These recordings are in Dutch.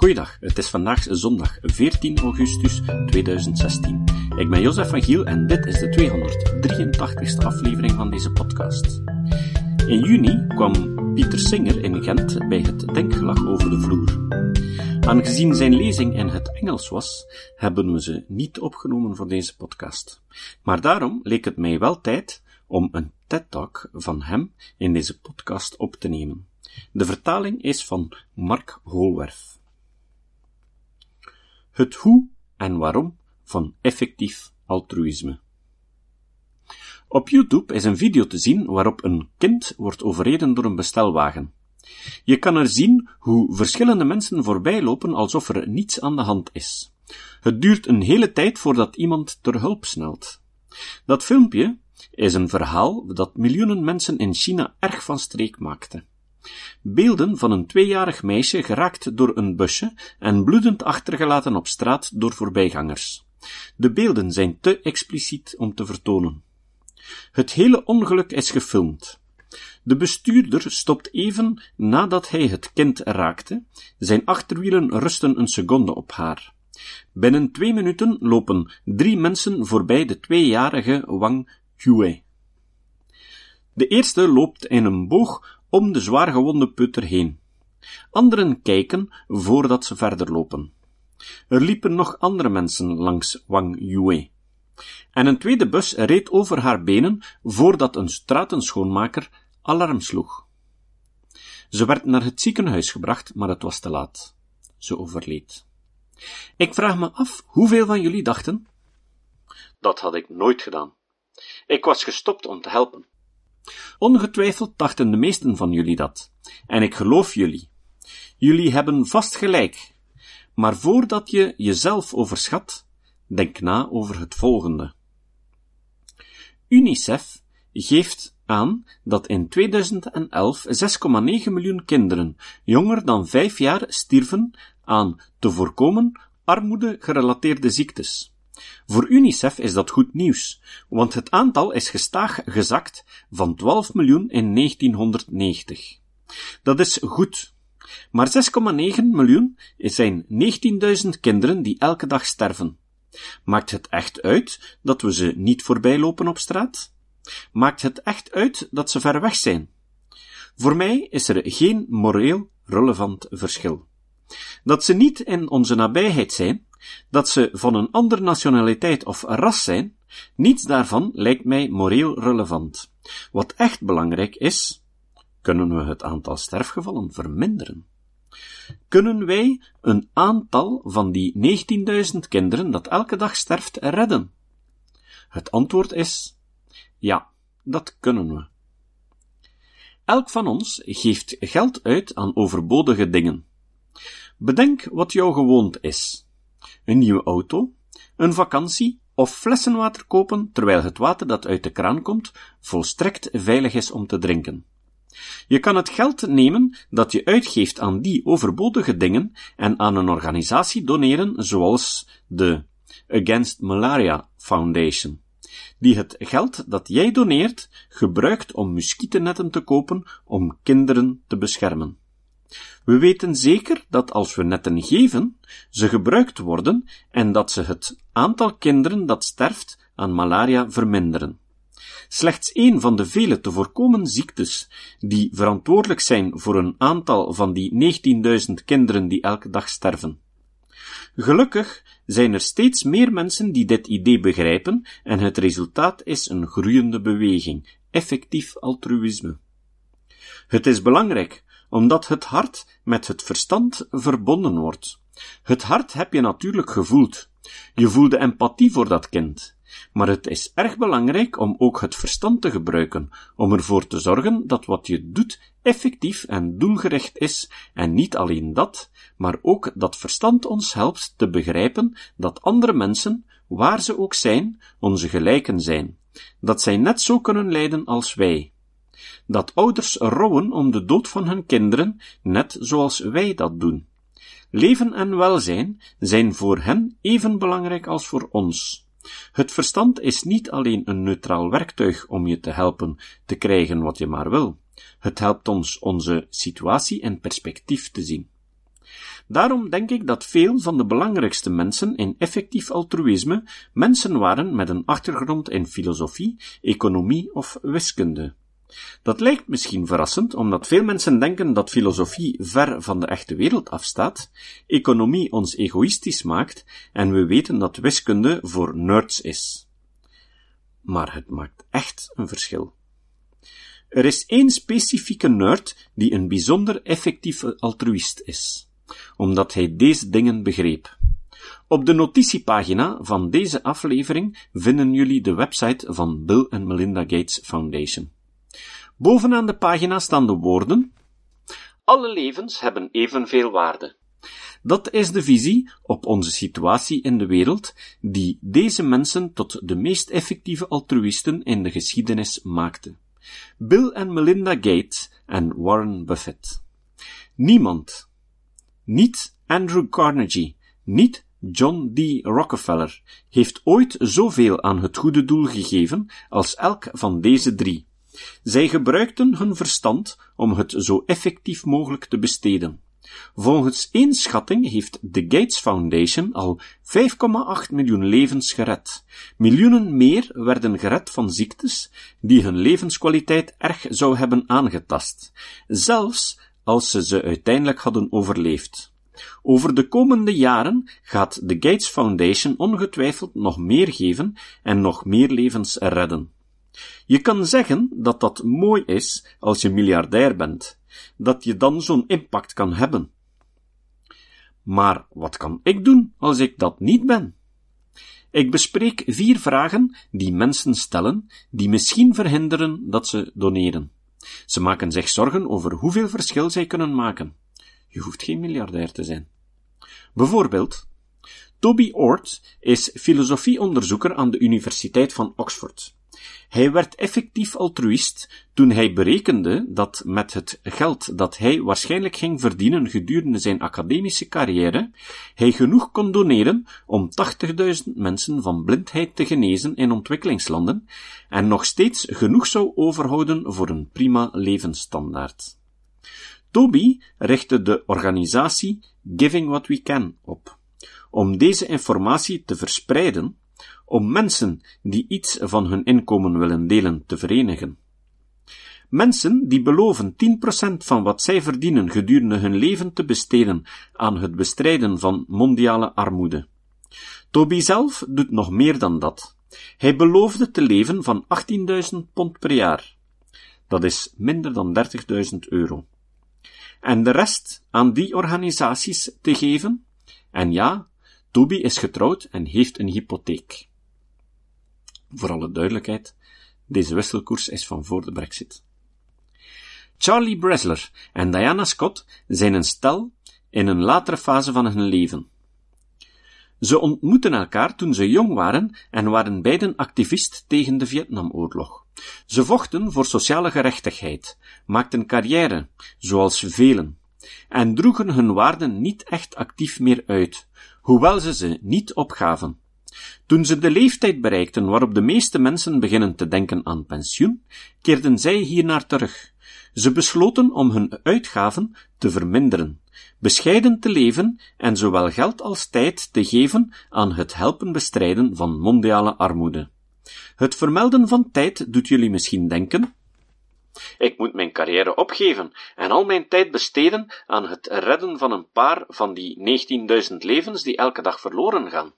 Goeiedag, het is vandaag zondag 14 augustus 2016. Ik ben Jozef van Giel en dit is de 283ste aflevering van deze podcast. In juni kwam Pieter Singer in Gent bij het Denkgelag over de vloer. Aangezien zijn lezing in het Engels was, hebben we ze niet opgenomen voor deze podcast. Maar daarom leek het mij wel tijd om een TED-talk van hem in deze podcast op te nemen. De vertaling is van Mark Holwerf. Het hoe en waarom van effectief altruïsme. Op YouTube is een video te zien waarop een kind wordt overreden door een bestelwagen. Je kan er zien hoe verschillende mensen voorbijlopen alsof er niets aan de hand is. Het duurt een hele tijd voordat iemand ter hulp snelt. Dat filmpje is een verhaal dat miljoenen mensen in China erg van streek maakte. Beelden van een tweejarig meisje geraakt door een busje en bloedend achtergelaten op straat door voorbijgangers. De beelden zijn te expliciet om te vertonen. Het hele ongeluk is gefilmd. De bestuurder stopt even nadat hij het kind raakte. Zijn achterwielen rusten een seconde op haar. Binnen twee minuten lopen drie mensen voorbij de tweejarige Wang Yue. De eerste loopt in een boog om de zwaargewonde putter heen. Anderen kijken voordat ze verder lopen. Er liepen nog andere mensen langs Wang Yue. En een tweede bus reed over haar benen voordat een straatenschoonmaker alarm sloeg. Ze werd naar het ziekenhuis gebracht, maar het was te laat. Ze overleed. Ik vraag me af hoeveel van jullie dachten? Dat had ik nooit gedaan. Ik was gestopt om te helpen. Ongetwijfeld dachten de meesten van jullie dat, en ik geloof jullie. Jullie hebben vast gelijk. Maar voordat je jezelf overschat, denk na over het volgende. UNICEF geeft aan dat in 2011 6,9 miljoen kinderen jonger dan 5 jaar stierven aan te voorkomen armoede gerelateerde ziektes. Voor UNICEF is dat goed nieuws, want het aantal is gestaag gezakt van 12 miljoen in 1990. Dat is goed, maar 6,9 miljoen zijn 19.000 kinderen die elke dag sterven. Maakt het echt uit dat we ze niet voorbij lopen op straat? Maakt het echt uit dat ze ver weg zijn? Voor mij is er geen moreel relevant verschil. Dat ze niet in onze nabijheid zijn, dat ze van een andere nationaliteit of ras zijn, niets daarvan lijkt mij moreel relevant. Wat echt belangrijk is, kunnen we het aantal sterfgevallen verminderen? Kunnen wij een aantal van die 19.000 kinderen dat elke dag sterft redden? Het antwoord is ja, dat kunnen we. Elk van ons geeft geld uit aan overbodige dingen. Bedenk wat jouw gewoond is. Een nieuwe auto, een vakantie of flessenwater kopen terwijl het water dat uit de kraan komt volstrekt veilig is om te drinken. Je kan het geld nemen dat je uitgeeft aan die overbodige dingen en aan een organisatie doneren zoals de Against Malaria Foundation, die het geld dat jij doneert gebruikt om muskietennetten te kopen om kinderen te beschermen. We weten zeker dat als we netten geven, ze gebruikt worden en dat ze het aantal kinderen dat sterft aan malaria verminderen. Slechts één van de vele te voorkomen ziektes die verantwoordelijk zijn voor een aantal van die 19.000 kinderen die elke dag sterven. Gelukkig zijn er steeds meer mensen die dit idee begrijpen en het resultaat is een groeiende beweging, effectief altruïsme. Het is belangrijk omdat het hart met het verstand verbonden wordt. Het hart heb je natuurlijk gevoeld. Je voelde empathie voor dat kind. Maar het is erg belangrijk om ook het verstand te gebruiken, om ervoor te zorgen dat wat je doet effectief en doelgericht is, en niet alleen dat, maar ook dat verstand ons helpt te begrijpen dat andere mensen, waar ze ook zijn, onze gelijken zijn, dat zij net zo kunnen lijden als wij, dat ouders rouwen om de dood van hun kinderen, net zoals wij dat doen. Leven en welzijn zijn voor hen even belangrijk als voor ons. Het verstand is niet alleen een neutraal werktuig om je te helpen te krijgen wat je maar wil. Het helpt ons onze situatie in perspectief te zien. Daarom denk ik dat veel van de belangrijkste mensen in effectief altruïsme mensen waren met een achtergrond in filosofie, economie of wiskunde. Dat lijkt misschien verrassend, omdat veel mensen denken dat filosofie ver van de echte wereld afstaat, economie ons egoïstisch maakt en we weten dat wiskunde voor nerds is. Maar het maakt echt een verschil. Er is één specifieke nerd die een bijzonder effectieve altruïst is, omdat hij deze dingen begreep. Op de notitiepagina van deze aflevering vinden jullie de website van Bill and Melinda Gates Foundation. Bovenaan de pagina staan de woorden Alle levens hebben evenveel waarde. Dat is de visie op onze situatie in de wereld die deze mensen tot de meest effectieve altruïsten in de geschiedenis maakte. Bill en Melinda Gates en Warren Buffett. Niemand, niet Andrew Carnegie, niet John D. Rockefeller, heeft ooit zoveel aan het goede doel gegeven als elk van deze drie. Zij gebruikten hun verstand om het zo effectief mogelijk te besteden. Volgens één schatting heeft de Gates Foundation al 5,8 miljoen levens gered. Miljoenen meer werden gered van ziektes die hun levenskwaliteit erg zou hebben aangetast, zelfs als ze ze uiteindelijk hadden overleefd. Over de komende jaren gaat de Gates Foundation ongetwijfeld nog meer geven en nog meer levens redden. Je kan zeggen dat dat mooi is als je miljardair bent, dat je dan zo'n impact kan hebben. Maar wat kan ik doen als ik dat niet ben? Ik bespreek vier vragen die mensen stellen, die misschien verhinderen dat ze doneren. Ze maken zich zorgen over hoeveel verschil zij kunnen maken. Je hoeft geen miljardair te zijn. Bijvoorbeeld, Toby Ord is filosofieonderzoeker aan de Universiteit van Oxford. Hij werd effectief altruïst toen hij berekende dat met het geld dat hij waarschijnlijk ging verdienen gedurende zijn academische carrière, hij genoeg kon doneren om 80.000 mensen van blindheid te genezen in ontwikkelingslanden en nog steeds genoeg zou overhouden voor een prima levensstandaard. Toby richtte de organisatie Giving What We Can op, om deze informatie te verspreiden om mensen die iets van hun inkomen willen delen te verenigen. Mensen die beloven 10% van wat zij verdienen gedurende hun leven te besteden aan het bestrijden van mondiale armoede. Toby zelf doet nog meer dan dat. Hij beloofde te leven van 18.000 pond per jaar. Dat is minder dan 30.000 euro. En de rest aan die organisaties te geven? En ja, Toby is getrouwd en heeft een hypotheek. Voor alle duidelijkheid, deze wisselkoers is van voor de brexit. Charlie Bresler en Diana Scott zijn een stel in een latere fase van hun leven. Ze ontmoetten elkaar toen ze jong waren en waren beiden activist tegen de Vietnamoorlog. Ze vochten voor sociale gerechtigheid, maakten carrière, zoals velen, en droegen hun waarden niet echt actief meer uit, hoewel ze ze niet opgaven. Toen ze de leeftijd bereikten waarop de meeste mensen beginnen te denken aan pensioen, keerden zij hiernaar terug. Ze besloten om hun uitgaven te verminderen, bescheiden te leven en zowel geld als tijd te geven aan het helpen bestrijden van mondiale armoede. Het vermelden van tijd doet jullie misschien denken, ik moet mijn carrière opgeven en al mijn tijd besteden aan het redden van een paar van die 19.000 levens die elke dag verloren gaan.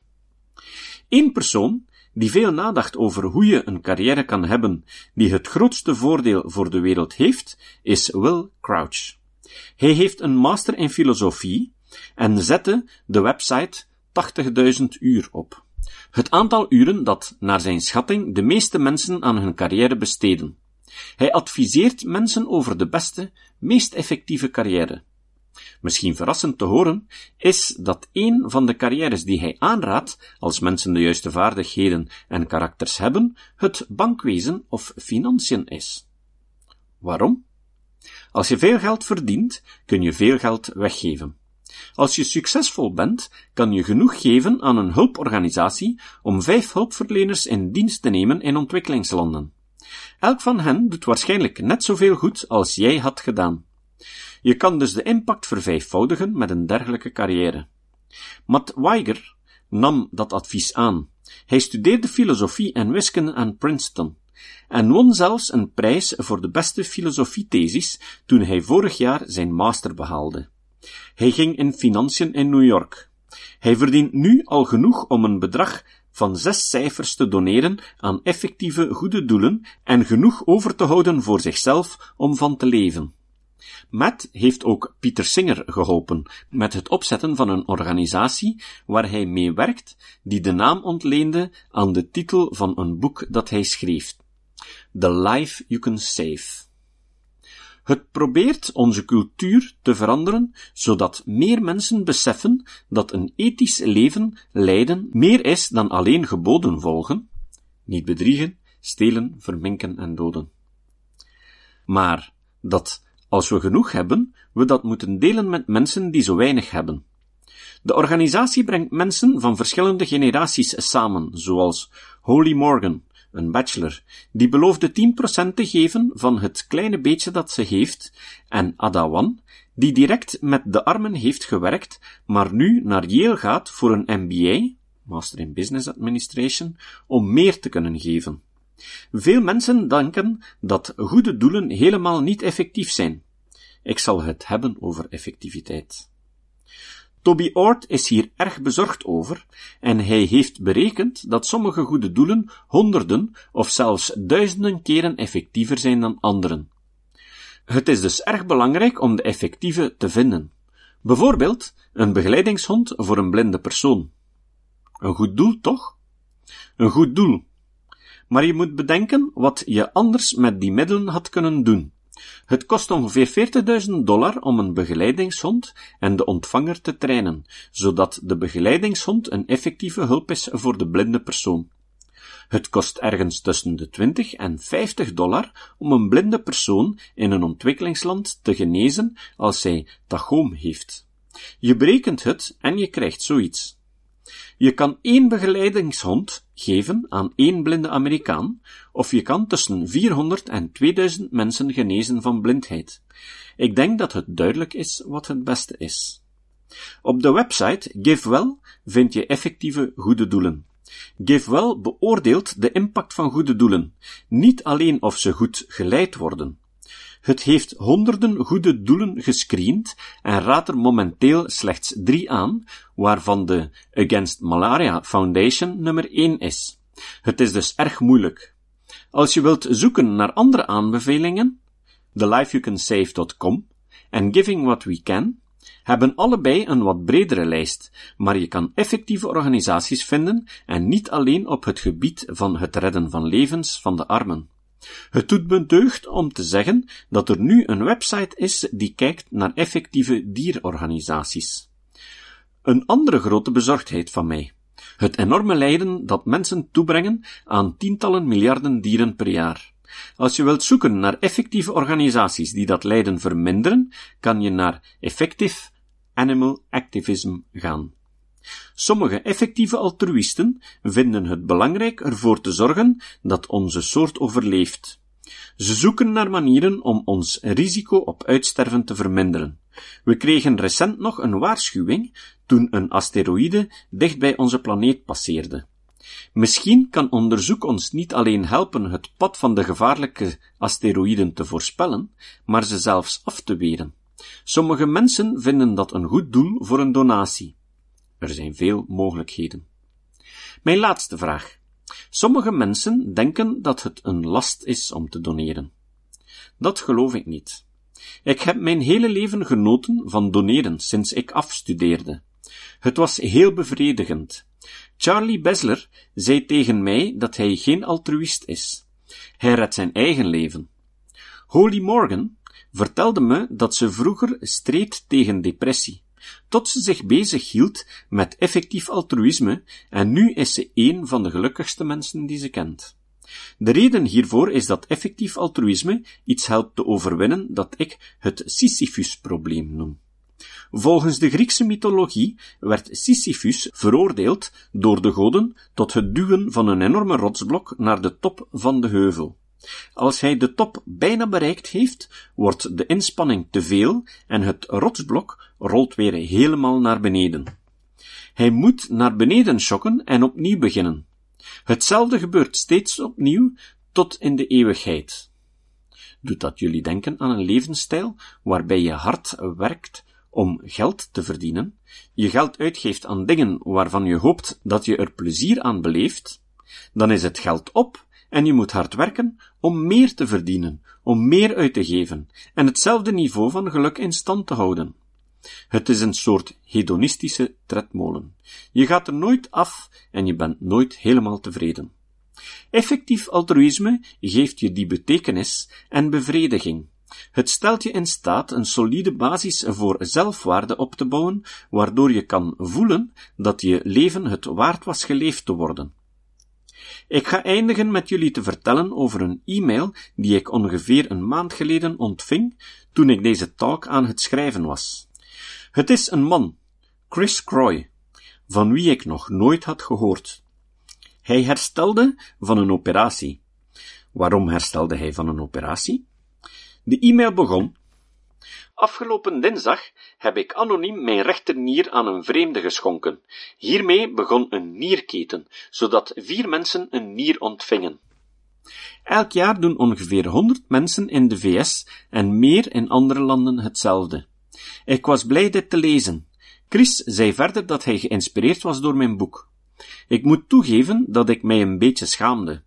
Eén persoon die veel nadacht over hoe je een carrière kan hebben die het grootste voordeel voor de wereld heeft, is Will Crouch. Hij heeft een master in filosofie en zette de website 80.000 uur op. Het aantal uren dat, naar zijn schatting, de meeste mensen aan hun carrière besteden. Hij adviseert mensen over de beste, meest effectieve carrière. Misschien verrassend te horen, is dat een van de carrières die hij aanraadt, als mensen de juiste vaardigheden en karakters hebben, het bankwezen of financiën is. Waarom? Als je veel geld verdient, kun je veel geld weggeven. Als je succesvol bent, kan je genoeg geven aan een hulporganisatie om vijf hulpverleners in dienst te nemen in ontwikkelingslanden. Elk van hen doet waarschijnlijk net zoveel goed als jij had gedaan. Je kan dus de impact vervijfvoudigen met een dergelijke carrière. Matt Weiger nam dat advies aan. Hij studeerde filosofie en wiskunde aan Princeton en won zelfs een prijs voor de beste filosofiethesis toen hij vorig jaar zijn master behaalde. Hij ging in financiën in New York. Hij verdient nu al genoeg om een bedrag van zes cijfers te doneren aan effectieve goede doelen en genoeg over te houden voor zichzelf om van te leven. Matt heeft ook Pieter Singer geholpen met het opzetten van een organisatie waar hij mee werkt, die de naam ontleende aan de titel van een boek dat hij schreef. The Life You Can Save. Het probeert onze cultuur te veranderen, zodat meer mensen beseffen dat een ethisch leven leiden meer is dan alleen geboden volgen, niet bedriegen, stelen, verminken en doden. Maar dat, als we genoeg hebben, we dat moeten delen met mensen die zo weinig hebben. De organisatie brengt mensen van verschillende generaties samen, zoals Holy Morgan, een bachelor, die beloofde 10% te geven van het kleine beetje dat ze heeft, en Adawan, die direct met de armen heeft gewerkt, maar nu naar Yale gaat voor een MBA, Master in Business Administration, om meer te kunnen geven. Veel mensen denken dat goede doelen helemaal niet effectief zijn. Ik zal het hebben over effectiviteit. Toby Ord is hier erg bezorgd over en hij heeft berekend dat sommige goede doelen honderden of zelfs duizenden keren effectiever zijn dan anderen. Het is dus erg belangrijk om de effectieve te vinden. Bijvoorbeeld een begeleidingshond voor een blinde persoon. Een goed doel, toch? Een goed doel. Maar je moet bedenken wat je anders met die middelen had kunnen doen. Het kost ongeveer 40.000 dollar om een begeleidingshond en de ontvanger te trainen, zodat de begeleidingshond een effectieve hulp is voor de blinde persoon. Het kost ergens tussen de 20 en 50 dollar om een blinde persoon in een ontwikkelingsland te genezen als hij tachoom heeft. Je berekent het en je krijgt zoiets. Je kan één begeleidingshond geven aan één blinde Amerikaan, of je kan tussen 400 en 2000 mensen genezen van blindheid. Ik denk dat het duidelijk is wat het beste is. Op de website GiveWell vind je effectieve goede doelen. GiveWell beoordeelt de impact van goede doelen, niet alleen of ze goed geleid worden. Het heeft honderden goede doelen gescreend en raadt er momenteel slechts drie aan, waarvan de Against Malaria Foundation nummer 1 is. Het is dus erg moeilijk. Als je wilt zoeken naar andere aanbevelingen, thelifeyoucansave.com en Giving What We Can hebben allebei een wat bredere lijst, maar je kan effectieve organisaties vinden en niet alleen op het gebied van het redden van levens van de armen. Het doet me deugd om te zeggen dat er nu een website is die kijkt naar effectieve dierorganisaties. Een andere grote bezorgdheid van mij. Het enorme lijden dat mensen toebrengen aan tientallen miljarden dieren per jaar. Als je wilt zoeken naar effectieve organisaties die dat lijden verminderen, kan je naar Effective Animal Activism gaan. Sommige effectieve altruïsten vinden het belangrijk ervoor te zorgen dat onze soort overleeft. Ze zoeken naar manieren om ons risico op uitsterven te verminderen. We kregen recent nog een waarschuwing toen een asteroïde dicht bij onze planeet passeerde. Misschien kan onderzoek ons niet alleen helpen het pad van de gevaarlijke asteroïden te voorspellen, maar ze zelfs af te weren. Sommige mensen vinden dat een goed doel voor een donatie. Er zijn veel mogelijkheden. Mijn laatste vraag. Sommige mensen denken dat het een last is om te doneren. Dat geloof ik niet. Ik heb mijn hele leven genoten van doneren sinds ik afstudeerde. Het was heel bevredigend. Charlie Besler zei tegen mij dat hij geen altruïst is. Hij redt zijn eigen leven. Holy Morgan vertelde me dat ze vroeger streed tegen depressie tot ze zich bezig hield met effectief altruïsme en nu is ze een van de gelukkigste mensen die ze kent. De reden hiervoor is dat effectief altruïsme iets helpt te overwinnen dat ik het Sisyphus-probleem noem. Volgens de Griekse mythologie werd Sisyphus veroordeeld door de goden tot het duwen van een enorme rotsblok naar de top van de heuvel. Als hij de top bijna bereikt heeft, wordt de inspanning te veel en het rotsblok rolt weer helemaal naar beneden. Hij moet naar beneden schokken en opnieuw beginnen. Hetzelfde gebeurt steeds opnieuw tot in de eeuwigheid. Doet dat jullie denken aan een levensstijl waarbij je hard werkt om geld te verdienen, je geld uitgeeft aan dingen waarvan je hoopt dat je er plezier aan beleeft, dan is het geld op en je moet hard werken om meer te verdienen, om meer uit te geven en hetzelfde niveau van geluk in stand te houden. Het is een soort hedonistische tredmolen. Je gaat er nooit af en je bent nooit helemaal tevreden. Effectief altruïsme geeft je die betekenis en bevrediging. Het stelt je in staat een solide basis voor zelfwaarde op te bouwen, waardoor je kan voelen dat je leven het waard was geleefd te worden. Ik ga eindigen met jullie te vertellen over een e-mail die ik ongeveer een maand geleden ontving toen ik deze talk aan het schrijven was. Het is een man, Chris Croy, van wie ik nog nooit had gehoord. Hij herstelde van een operatie. Waarom herstelde hij van een operatie? De e-mail begon. Afgelopen dinsdag heb ik anoniem mijn rechternier aan een vreemde geschonken. Hiermee begon een nierketen, zodat vier mensen een nier ontvingen. Elk jaar doen ongeveer 100 mensen in de VS en meer in andere landen hetzelfde. Ik was blij dit te lezen. Chris zei verder dat hij geïnspireerd was door mijn boek. Ik moet toegeven dat ik mij een beetje schaamde,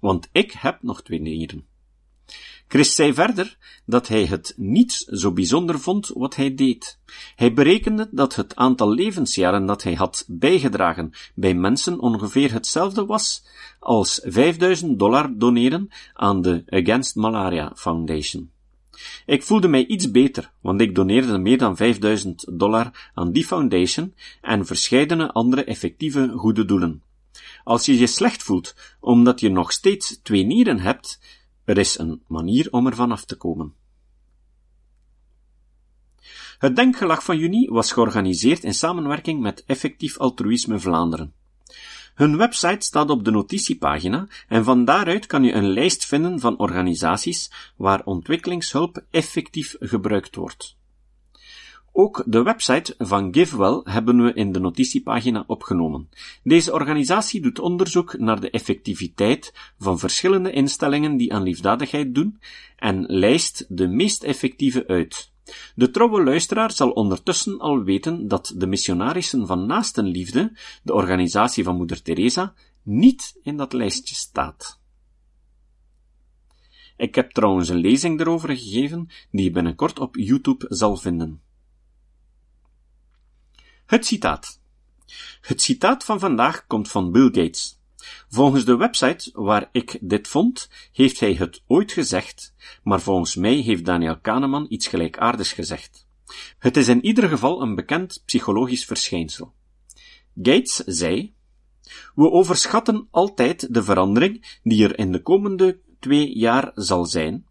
want ik heb nog twee nieren. Chris zei verder dat hij het niet zo bijzonder vond wat hij deed. Hij berekende dat het aantal levensjaren dat hij had bijgedragen bij mensen ongeveer hetzelfde was als 5000 dollar doneren aan de Against Malaria Foundation. Ik voelde mij iets beter, want ik doneerde meer dan 5000 dollar aan die foundation en verscheidene andere effectieve goede doelen. Als je je slecht voelt omdat je nog steeds twee nieren hebt, er is een manier om ervan af te komen. Het Denkgelag van juni was georganiseerd in samenwerking met Effectief Altruïsme Vlaanderen. Hun website staat op de notitiepagina en van daaruit kan je een lijst vinden van organisaties waar ontwikkelingshulp effectief gebruikt wordt. Ook de website van GiveWell hebben we in de notitiepagina opgenomen. Deze organisatie doet onderzoek naar de effectiviteit van verschillende instellingen die aan liefdadigheid doen en lijst de meest effectieve uit. De trouwe luisteraar zal ondertussen al weten dat de missionarissen van Naastenliefde, de organisatie van Moeder Teresa, niet in dat lijstje staat. Ik heb trouwens een lezing erover gegeven, die je binnenkort op YouTube zal vinden. Het citaat. Het citaat van vandaag komt van Bill Gates. Volgens de website waar ik dit vond, heeft hij het ooit gezegd, maar volgens mij heeft Daniel Kahneman iets gelijkaardigs gezegd. Het is in ieder geval een bekend psychologisch verschijnsel. Gates zei, we overschatten altijd de verandering die er in de komende twee jaar zal zijn,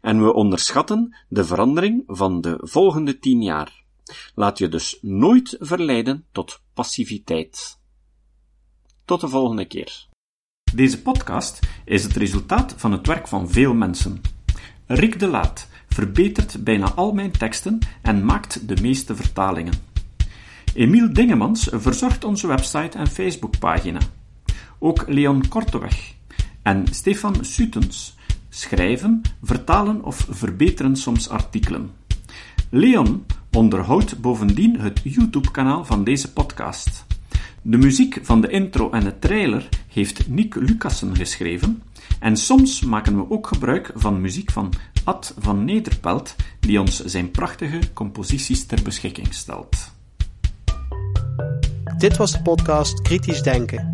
en we onderschatten de verandering van de volgende tien jaar. Laat je dus nooit verleiden tot passiviteit. Tot de volgende keer. Deze podcast is het resultaat van het werk van veel mensen. Rick de Laat verbetert bijna al mijn teksten en maakt de meeste vertalingen. Emiel Dingemans verzorgt onze website en Facebookpagina. Ook Leon Korteweg en Stefan Sutens schrijven, vertalen of verbeteren soms artikelen. Leon onderhoudt bovendien het YouTube-kanaal van deze podcast. De muziek van de intro en de trailer heeft Nick Lucassen geschreven en soms maken we ook gebruik van muziek van Ad van Nederpelt, die ons zijn prachtige composities ter beschikking stelt. Dit was de podcast Kritisch Denken.